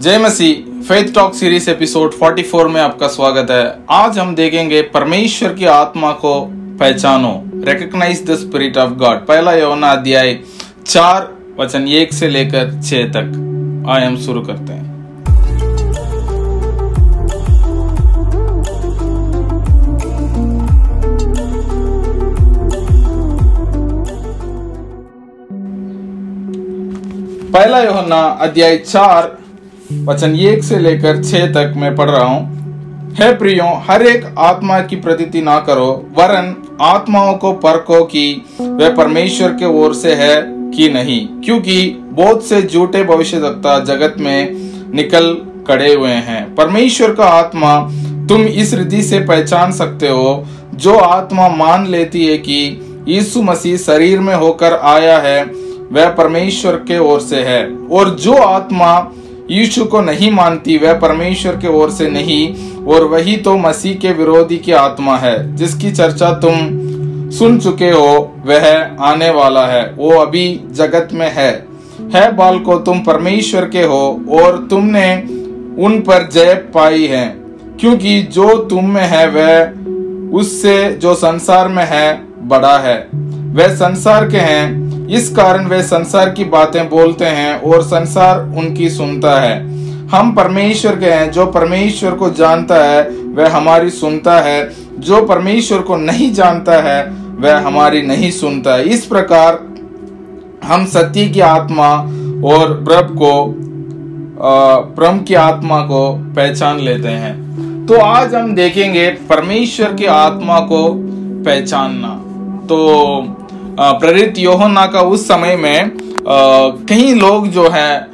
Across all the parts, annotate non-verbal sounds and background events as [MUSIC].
जय मसीह faith talk series episode 44 में आपका स्वागत है। आज हम देखेंगे परमेश्वर की आत्मा को पहचानो। Recognize the spirit of God पहला यौना अध्याय चार, वचन एक से लेकर छह तक। आए हम शुरू करते हैं। पहला योहन्ना अध्याय चार वचन एक से लेकर छह तक मैं पढ़ रहा हूँ। है प्रियो, हर एक आत्मा की प्रतीति ना करो, वरन आत्माओं को परखो कि वह परमेश्वर के ओर से है कि नहीं, क्योंकि बहुत से झूठे भविष्यवक्ता जगत में निकल खड़े हुए हैं। परमेश्वर का आत्मा तुम इस रीति से पहचान सकते हो, जो आत्मा मान लेती है कि यीशु मसीह शरीर में होकर आया है, वह परमेश्वर के ओर से है। और जो आत्मा यीशु को नहीं मानती, वह परमेश्वर के ओर से नहीं, और वही तो मसीह के विरोधी की आत्मा है, जिसकी चर्चा तुम सुन चुके हो, वह आने वाला है, वो अभी जगत में है। है बाल को तुम परमेश्वर के हो, और तुमने उन पर जय पाई है, क्योंकि जो तुम में है, वह उससे जो संसार में है, बड़ा है। वह संसार के हैं इस कारण वे संसार की बातें बोलते हैं और संसार उनकी सुनता है। हम परमेश्वर के हैं, जो परमेश्वर को जानता है, वह हमारी सुनता है। जो परमेश्वर को नहीं जानता है, वह हमारी नहीं सुनता है। इस प्रकार हम सत्य की आत्मा और प्रभ को ब्रह्म की आत्मा को पहचान लेते हैं। तो आज हम देखेंगे परमेश्वर की आत्मा को पहचानना। तो प्रेरित योहना का उस समय में कई लोग जो है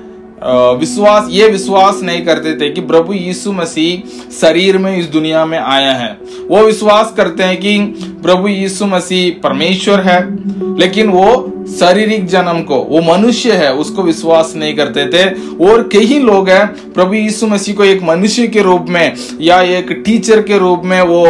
विश्वास, ये विश्वास नहीं करते थे कि प्रभु यीशु मसीह शरीर में इस दुनिया में आया है। वो विश्वास करते हैं कि प्रभु यीशु मसीह परमेश्वर है, लेकिन वो शारीरिक जन्म को, वो मनुष्य है, उसको विश्वास नहीं करते थे। और कई लोग हैं, प्रभु यीशु मसीह को एक मनुष्य के रूप में या एक टीचर के रूप में वो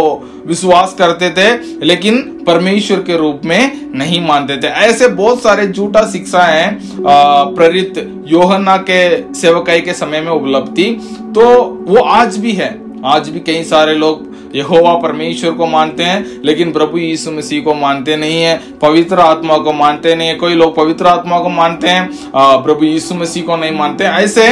विश्वास करते थे, लेकिन परमेश्वर के रूप में नहीं मानते थे। ऐसे बहुत सारे झूठा शिक्षा है प्रेरित योहना के सेवकाई के समय में उपलब्ध। थी तो वो आज भी है। आज भी कई सारे लोग यहोवा परमेश्वर को मानते हैं, लेकिन प्रभु यीशु मसीह को मानते नहीं है, पवित्र आत्मा को मानते नहीं है। कोई लोग पवित्र आत्मा को मानते हैं प्रभु यीशु मसीह को नहीं मानते। ऐसे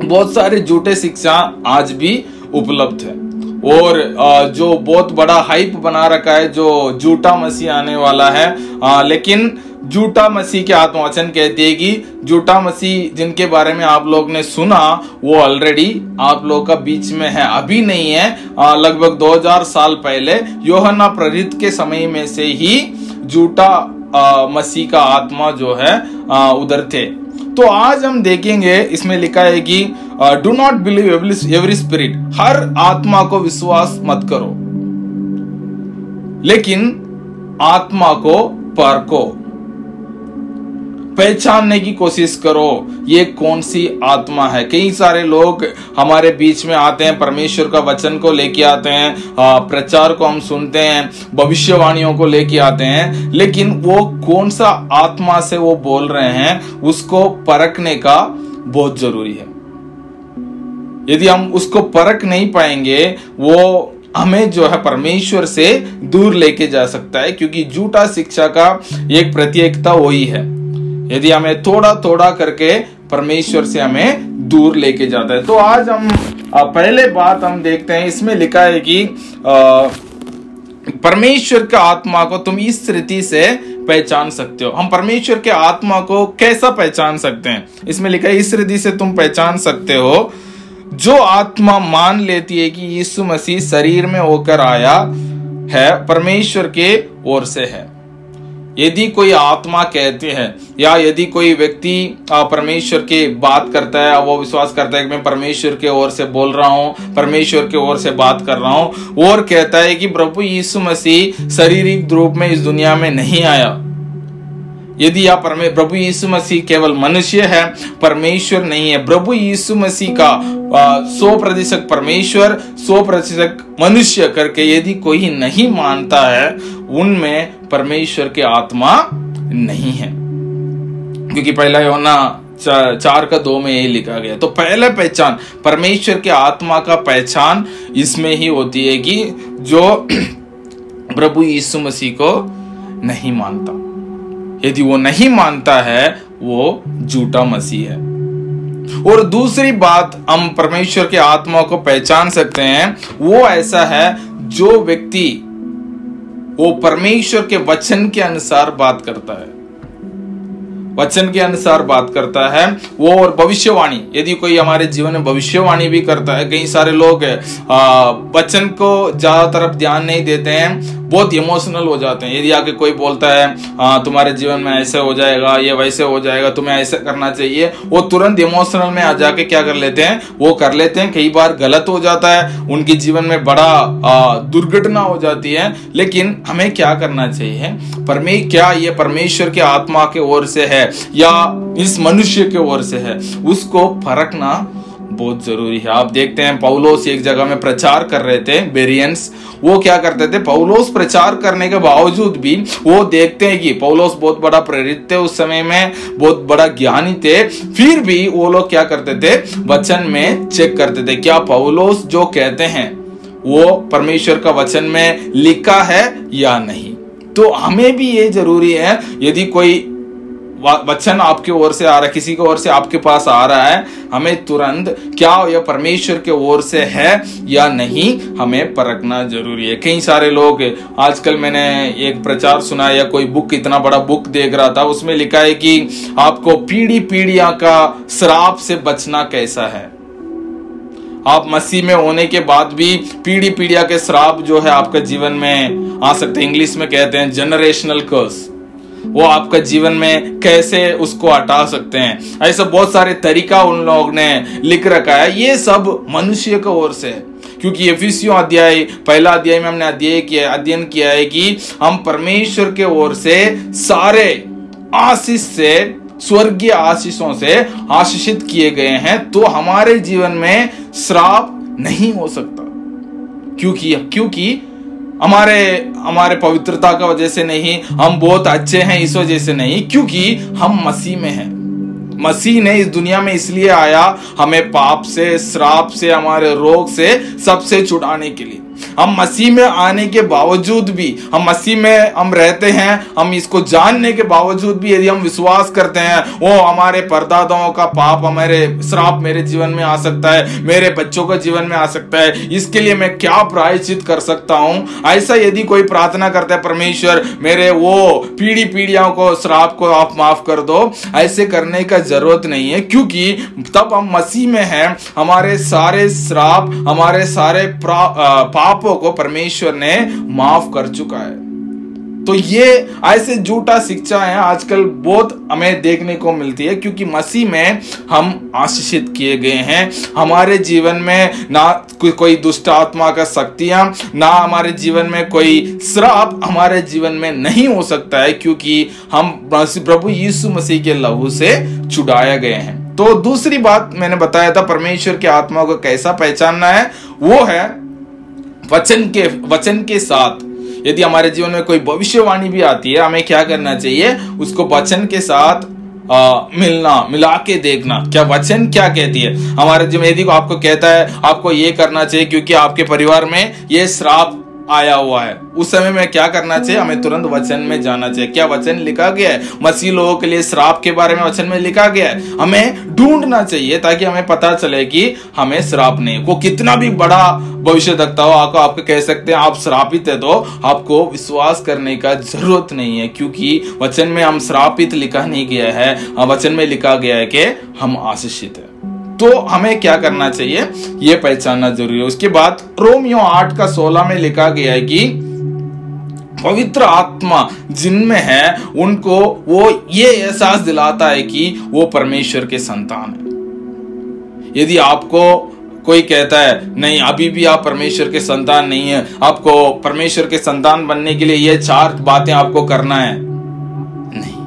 बहुत सारे झूठे शिक्षा आज भी उपलब्ध है। और जो बहुत बड़ा हाइप बना रखा है, जो जूटा मसीह आने वाला है लेकिन जूटा मसीह के आत्मवचन कहती है कि जूटा मसीह जिनके बारे में आप लोग ने सुना, वो ऑलरेडी आप लोग का बीच में है, अभी नहीं है लगभग 2000 साल पहले योहना प्रेरित के समय में से ही जूटा मसीह का आत्मा जो है उधर थे। तो आज हम देखेंगे, इसमें लिखा है कि do not believe every spirit हर आत्मा को विश्वास मत करो। लेकिन आत्मा को परको पहचानने की कोशिश करो, ये कौन सी आत्मा है? कई सारे लोग हमारे बीच में आते हैं, परमेश्वर का वचन को लेके आते हैं प्रचार को हम सुनते हैं, भविष्यवाणियों को लेके आते हैं, लेकिन वो कौन सा आत्मा से वो बोल रहे हैं, उसको परखने का बहुत ज़रूरी है। यदि हम उसको परख नहीं पाएँगे, वो हमें जो है परमेश्वर से दूर लेके जा सकता है, क्योंकि झूठा शिक्षा का एक प्रत्येकता वही है। यदि हमें थोड़ा थोड़ा करके परमेश्वर से हमें दूर लेके जाता है। तो आज हम पहले बात हम देखते हैं, इसमें लिखा है कि परमेश्वर के आत्मा को तुम इस रीति से पहचान सकते हो। हम परमेश्वर के आत्मा को कैसा पहचान सकते हैं? इसमें लिखा है, इस रीति से तुम पहचान सकते हो। जो आत्मा मान लेती है कि यीशु मसीह शरीर में होकर आया है, परमेश्वर के ओर से है। यदि कोई आत्मा कहते हैं, या यदि कोई व्यक्ति परमेश्वर की बात करता है, वो विश्वास करता है कि मैं परमेश्वर के ओर से बोल रहा हूँ, परमेश्वर के ओर से बात कर रहा हूँ, और कहता है कि प्रभु यीशु मसीह शारीरिक रूप में इस दुनिया में नहीं आया। यदि आप प्रभु यीशु मसीह केवल मनुष्य है, परमेश्वर नहीं है। प्रभु यीशु मसीह का सौ प्रतिशत परमेश्वर, सौ प्रतिशत मनुष्य करके यदि कोई नहीं मानता है, उनमें परमेश्वर के आत्मा नहीं है। क्योंकि पहला योना चार का दो में यही लिखा गया। तो पहले पहचान, परमेश्वर के आत्मा का पहचान इसमें ही होती है कि जो [CLEARS THROAT] प्रभु यीशु मसीह को नहीं मानता। यदि वो नहीं मानता है, वो झूठा मसीह है। और दूसरी बात, हम परमेश्वर के आत्मा को पहचान सकते हैं, वो ऐसा है, जो व्यक्ति वो परमेश्वर के वचन के अनुसार बात करता है। वचन के अनुसार बात करता है, वो और भविष्यवाणी, यदि कोई हमारे जीवन में भविष्यवाणी भी करता है, कई सारे लोग वचन को ज़्यादा तरफ़ ध्यान नहीं देते हैं बहुत इमोशनल हो जाते हैं। यदि आके कोई बोलता है आ, तुम्हारे जीवन में ऐसे हो जाएगा ये वैसे हो जाएगा तुम्हें ऐसे करना चाहिए वो तुरंत इमोशनल में आ जाके क्या कर लेते हैं? वो कर लेते हैं। कई बार गलत हो जाता है। उनके जीवन में बड़ा दुर्घटना हो जाती है। लेकिन हमें क्या करना चाहिए? परमे क्या ये परमेश्वर के आत्मा के ओर से है? या इस मनुष्य के ओर से है? उसको फरकना बहुत ज़रूरी है। आप देखते हैं, पौलोस एक जगह में प्रचार कर रहे थे, बेरियंस। वो क्या करते थे? पौलोस प्रचार करने के बावजूद भी वो देखते हैं कि पौलोस बहुत बड़ा प्रेरित थे उस समय में, बहुत बड़ा ज्ञानी थे। फिर भी वो लोग क्या करते थे? वचन में चेक करते थे। क्या पौलोस जो कहते हैं, वो परमेश्वर का वचन में लिखा है या नहीं? तो हमें भी ये ज़रूरी है, यदि कोई वचन आपके ओर से आ रहा है, किसी के ओर से आपके पास आ रहा है, हमें तुरंत क्या यह परमेश्वर के ओर से है या नहीं, हमें परखना ज़रूरी है। कई सारे लोग, आजकल मैंने एक प्रचार सुना या कोई बुक, इतना बड़ा बुक देख रहा था, उसमें लिखा है कि आपको पीढ़ी पीढ़िया का श्राप से बचना कैसा है। आप मसीह में होने के बाद भी पीढ़ी पीढ़िया के श्राप जो है आपका जीवन में आ सकते हैं। इंग्लिश में कहते हैं जनरेशनल कर्स वो आपका जीवन में कैसे उसको हटा सकते हैं? ऐसा बहुत सारे तरीका उन लोगों ने लिख रखा है। ये सब मनुष्य की ओर से है। क्योंकि एफिसियो अध्याय, पहला अध्याय में हमने अध्ययन किया अध्ययन किया है कि हम परमेश्वर के ओर से सारे आशीष से, स्वर्गीय आशीषों से आशीषित किए गए हैं तो हमारे जीवन में श्राप नहीं हो सकता। क्योंकि क्योंकि हमारे हमारे पवित्रता का वजह से नहीं, हम बहुत अच्छे हैं इस वजह से नहीं, क्योंकि हम मसीह में हैं। मसीह ने इस दुनिया में इसलिए आया हमें पाप से, श्राप से, हमारे रोग से सबसे छुड़ाने के लिए। हम मसीह में आने के बावजूद भी, हम मसीह में हम रहते हैं, हम इसको जानने के बावजूद भी यदि हम विश्वास करते हैं वो हमारे परदादाओं का पाप हमारे श्राप मेरे जीवन में आ सकता है, मेरे बच्चों का जीवन में आ सकता है, इसके लिए मैं क्या प्रायश्चित कर सकता हूँ? ऐसा यदि कोई प्रार्थना करता है, परमेश्वर, मेरे वो पीढ़ी पीढ़ियों को, श्राप को आप माफ़ कर दो, ऐसे करने का ज़रूरत नहीं है, क्योंकि तब हम मसीह में हैं, हमारे सारे श्राप, हमारे सारे पापों को परमेश्वर ने माफ़ कर चुका है। तो ये ऐसे झूठा शिक्षा है, आजकल बहुत हमें देखने को मिलती है, क्योंकि मसीह में हम आशीषित किए गए हैं। हमारे जीवन में ना कोई दुष्ट आत्मा का शक्तियाँ, ना हमारे जीवन में कोई श्राप हमारे जीवन में नहीं हो सकता है, क्योंकि हम प्रभु यीशु मसीह के लहू से छुड़ाया गए हैं। तो दूसरी बात मैंने बताया था, परमेश्वर के आत्मा को कैसा पहचानना है, वो है वचन के वचन के साथ यदि हमारे जीवन में कोई भविष्यवाणी भी आती है हमें क्या करना चाहिए? उसको वचन के साथ आ, मिलना मिला के देखना। क्या वचन क्या कहती है? हमारे जीवन यदि आपको कहता है आपको ये करना चाहिए क्योंकि आपके परिवार में ये श्राप आया हुआ है। उस समय में क्या करना चाहिए? हमें तुरंत वचन में जाना चाहिए। क्या वचन लिखा गया है? मसीह लोगों के लिए श्राप के बारे में वचन में लिखा गया है। हमें ढूंढना चाहिए ताकि हमें पता चले कि हमें श्राप नहीं वो कितना भी बड़ा भविष्य दखता हो, आपको आपको कह सकते हैं, आप श्रापित है तो आपको विश्वास करने का ज़रूरत नहीं है, क्योंकि वचन में हम श्रापित लिखा नहीं गया है, वचन में लिखा गया है कि हम आशीषित है। तो हमें क्या करना चाहिए? ये पहचानना ज़रूरी है। उसके बाद रोमियो आठ का सोलह में लिखा गया है कि पवित्र आत्मा जिनमें है, उनको वो ये एहसास दिलाता है कि वो परमेश्वर के संतान है। यदि आपको कोई कहता है, नहीं, अभी भी आप परमेश्वर के संतान नहीं है। आपको परमेश्वर के संतान बनने के लिए ये चार बातें आपको करना है। नहीं।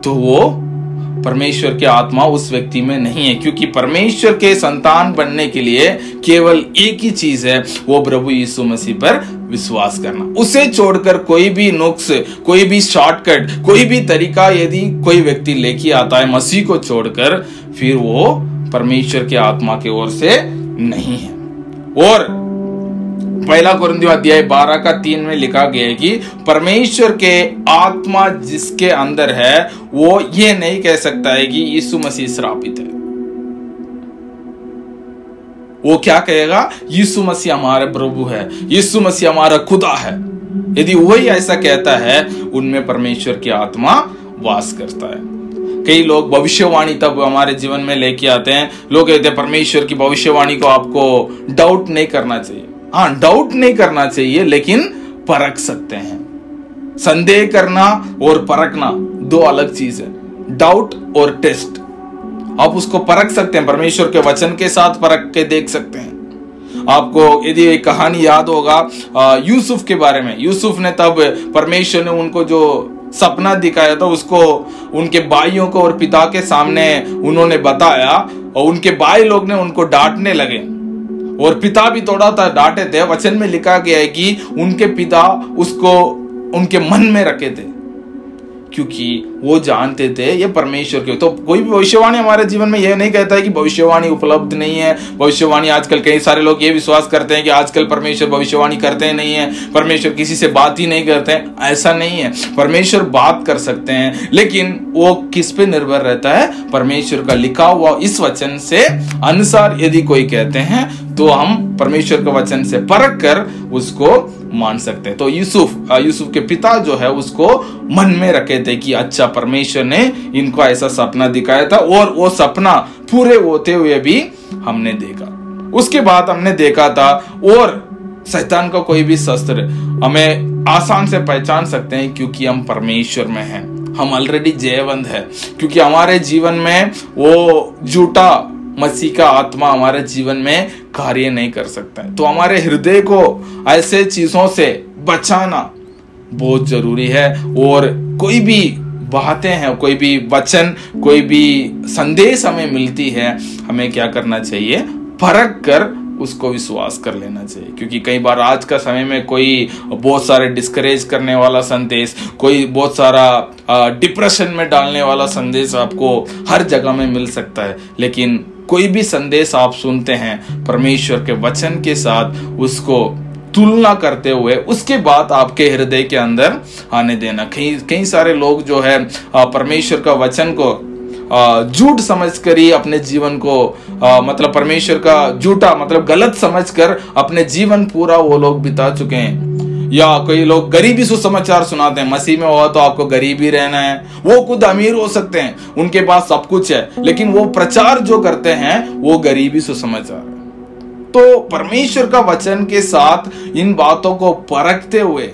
तो वो परमेश्वर की आत्मा उस व्यक्ति में नहीं है, क्योंकि परमेश्वर के संतान बनने के लिए केवल एक ही चीज़ है, वो प्रभु यीशु मसीह पर विश्वास करना। उसे छोड़कर कोई भी नुक्स, कोई भी शॉर्टकट, कोई भी तरीका यदि कोई व्यक्ति लेके आता है मसीह को छोड़कर, फिर वो परमेश्वर के आत्मा की ओर से नहीं है। और पहला कुरंदियों अध्याय बारह का तीन में लिखा गया है कि परमेश्वर के आत्मा जिसके अंदर है, वो ये नहीं कह सकता है कि यीशु मसीह श्रापित है। वो क्या कहेगा? यीशु मसीह हमारे प्रभु है, यीशु मसीह हमारा खुदा है। यदि वही ऐसा कहता है, उनमें परमेश्वर की आत्मा वास करता है। कई लोग भविष्यवाणी तब हमारे जीवन में लेके आते हैं। लोग कहते हैं, परमेश्वर की भविष्यवाणी को आपको डाउट नहीं करना चाहिए। हाँ डाउट नहीं करना चाहिए, लेकिन परख सकते हैं। संदेह करना और परखना दो अलग चीज़ है। डाउट और टेस्ट आप उसको परख सकते हैं, परमेश्वर के वचन के साथ परख के देख सकते हैं। आपको यदि एक कहानी याद होगा यूसुफ के बारे में। यूसुफ ने तब परमेश्वर ने उनको जो सपना दिखाया था, उसको उनके भाइयों को और पिता के सामने उन्होंने बताया, और उनके भाई लोग ने उनको डांटने लगे। और पिता भी थोड़ा था डांटे थे, वचन में लिखा गया है कि उनके पिता उसको उनके मन में रखे थे। क्योंकि वो जानते थे, ये परमेश्वर के। तो कोई भी भविष्यवाणी हमारे जीवन में यह नहीं कहता है कि भविष्यवाणी उपलब्ध नहीं है। भविष्यवाणी आजकल कई सारे लोग ये विश्वास करते हैं कि आजकल परमेश्वर भविष्यवाणी करते हैं नहीं है। परमेश्वर किसी से बात ही नहीं करते हैं। ऐसा नहीं है। परमेश्वर बात कर सकते हैं, लेकिन वो किस पे निर्भर रहता है? परमेश्वर का लिखा हुआ इस वचन से अनुसार यदि कोई कहते हैं तो हम परमेश्वर के वचन से परख कर उसको मान सकते हैं। तो यूसुफ यूसुफ के पिता जो है, उसको मन में रखे थे कि अच्छा परमेश्वर ने इनको ऐसा सपना दिखाया था और वो सपना पूरे होते हुए भी हमने देखा। उसके बाद हमने देखा था और शैतान का कोई भी शस्त्र हमें आसान से पहचान सकते हैं क्योंकि हम परमेश्वर में हैं। हम ऑलरेडी जयवंत है, क्योंकि हमारे जीवन में वो झूठा मसीह का आत्मा हमारे जीवन में कार्य नहीं कर सकता। है तो हमारे हृदय को ऐसे चीज़ों से बचाना बहुत ज़रूरी है। और कोई भी बातें हैं, कोई भी वचन, कोई भी संदेश हमें मिलती है, हमें क्या करना चाहिए? फरक कर उसको विश्वास कर लेना चाहिए। क्योंकि कई बार आज का समय में कोई बहुत सारे डिस्करेज करने वाला संदेश, कोई बहुत सारा डिप्रेशन में डालने वाला संदेश आपको हर जगह में मिल सकता है। लेकिन कोई भी संदेश आप सुनते हैं परमेश्वर के वचन के साथ उसको तुलना करते हुए उसके बाद आपके हृदय के अंदर आने देना। कई कई सारे लोग जो है परमेश्वर का वचन को झूठ समझकर ही अपने जीवन को आ, मतलब परमेश्वर का झूठा मतलब गलत समझकर अपने जीवन पूरा वो लोग बिता चुके हैं। या कई लोग गरीबी सुसमाचार सुनाते हैं, मसीह में हुआ तो आपको गरीब ही रहना है। वो खुद अमीर हो सकते हैं, उनके पास सब कुछ है, लेकिन वो प्रचार जो करते हैं, वो गरीबी सुसमाचार है। तो परमेश्वर का वचन के साथ इन बातों को परखते हुए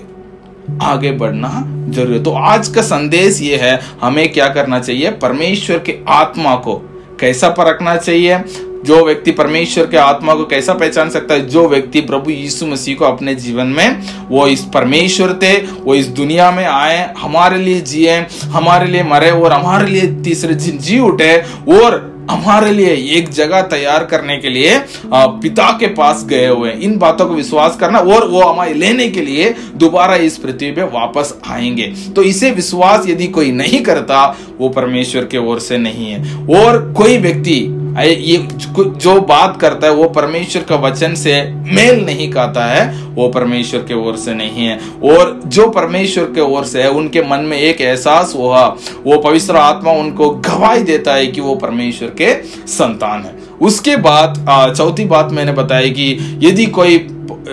आगे बढ़ना ज़रूरी तो आज का संदेश ये है, हमें क्या करना चाहिए? परमेश्वर के आत्मा को कैसा परखना चाहिए? जो व्यक्ति परमेश्वर के आत्मा को कैसा पहचान सकता है? जो व्यक्ति प्रभु यीशु मसीह को अपने जीवन में, वो इस परमेश्वर थे, वो इस दुनिया में आए, हमारे लिए जिए, हमारे लिए मरे और हमारे लिए तीसरे जी उठे और हमारे लिए एक जगह तैयार करने के लिए पिता के पास गए हुए। इन बातों को विश्वास करना और वो हमारे लेने के लिए दोबारा इस पृथ्वी पे वापस आएँगे। तो इसे विश्वास यदि कोई नहीं करता, वो परमेश्वर के ओर से नहीं है। और कोई व्यक्ति ये जो बात करता है, वो परमेश्वर का वचन से मेल नहीं खाता है, वो परमेश्वर के ओर से नहीं है। और जो परमेश्वर के ओर से है, उनके मन में एक एहसास हुआ, वो पवित्र आत्मा उनको गवाही देता है कि वो परमेश्वर के संतान है। उसके बाद चौथी बात मैंने बताई कि यदि कोई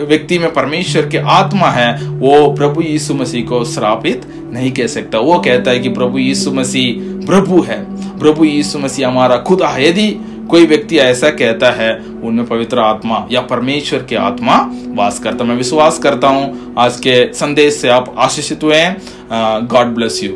व्यक्ति में परमेश्वर के आत्मा है, वो प्रभु यीशु मसीह को श्रापित नहीं कह सकता। वो कहता है कि प्रभु यीशु मसीह प्रभु है। प्रभु यीशु मसीह हमारा खुदा है। यदि कोई व्यक्ति ऐसा कहता है, उनमें पवित्र आत्मा या परमेश्वर की आत्मा वास करता मैं विश्वास करता हूँ, आज के संदेश से आप आशीषित हुए हैं। God bless you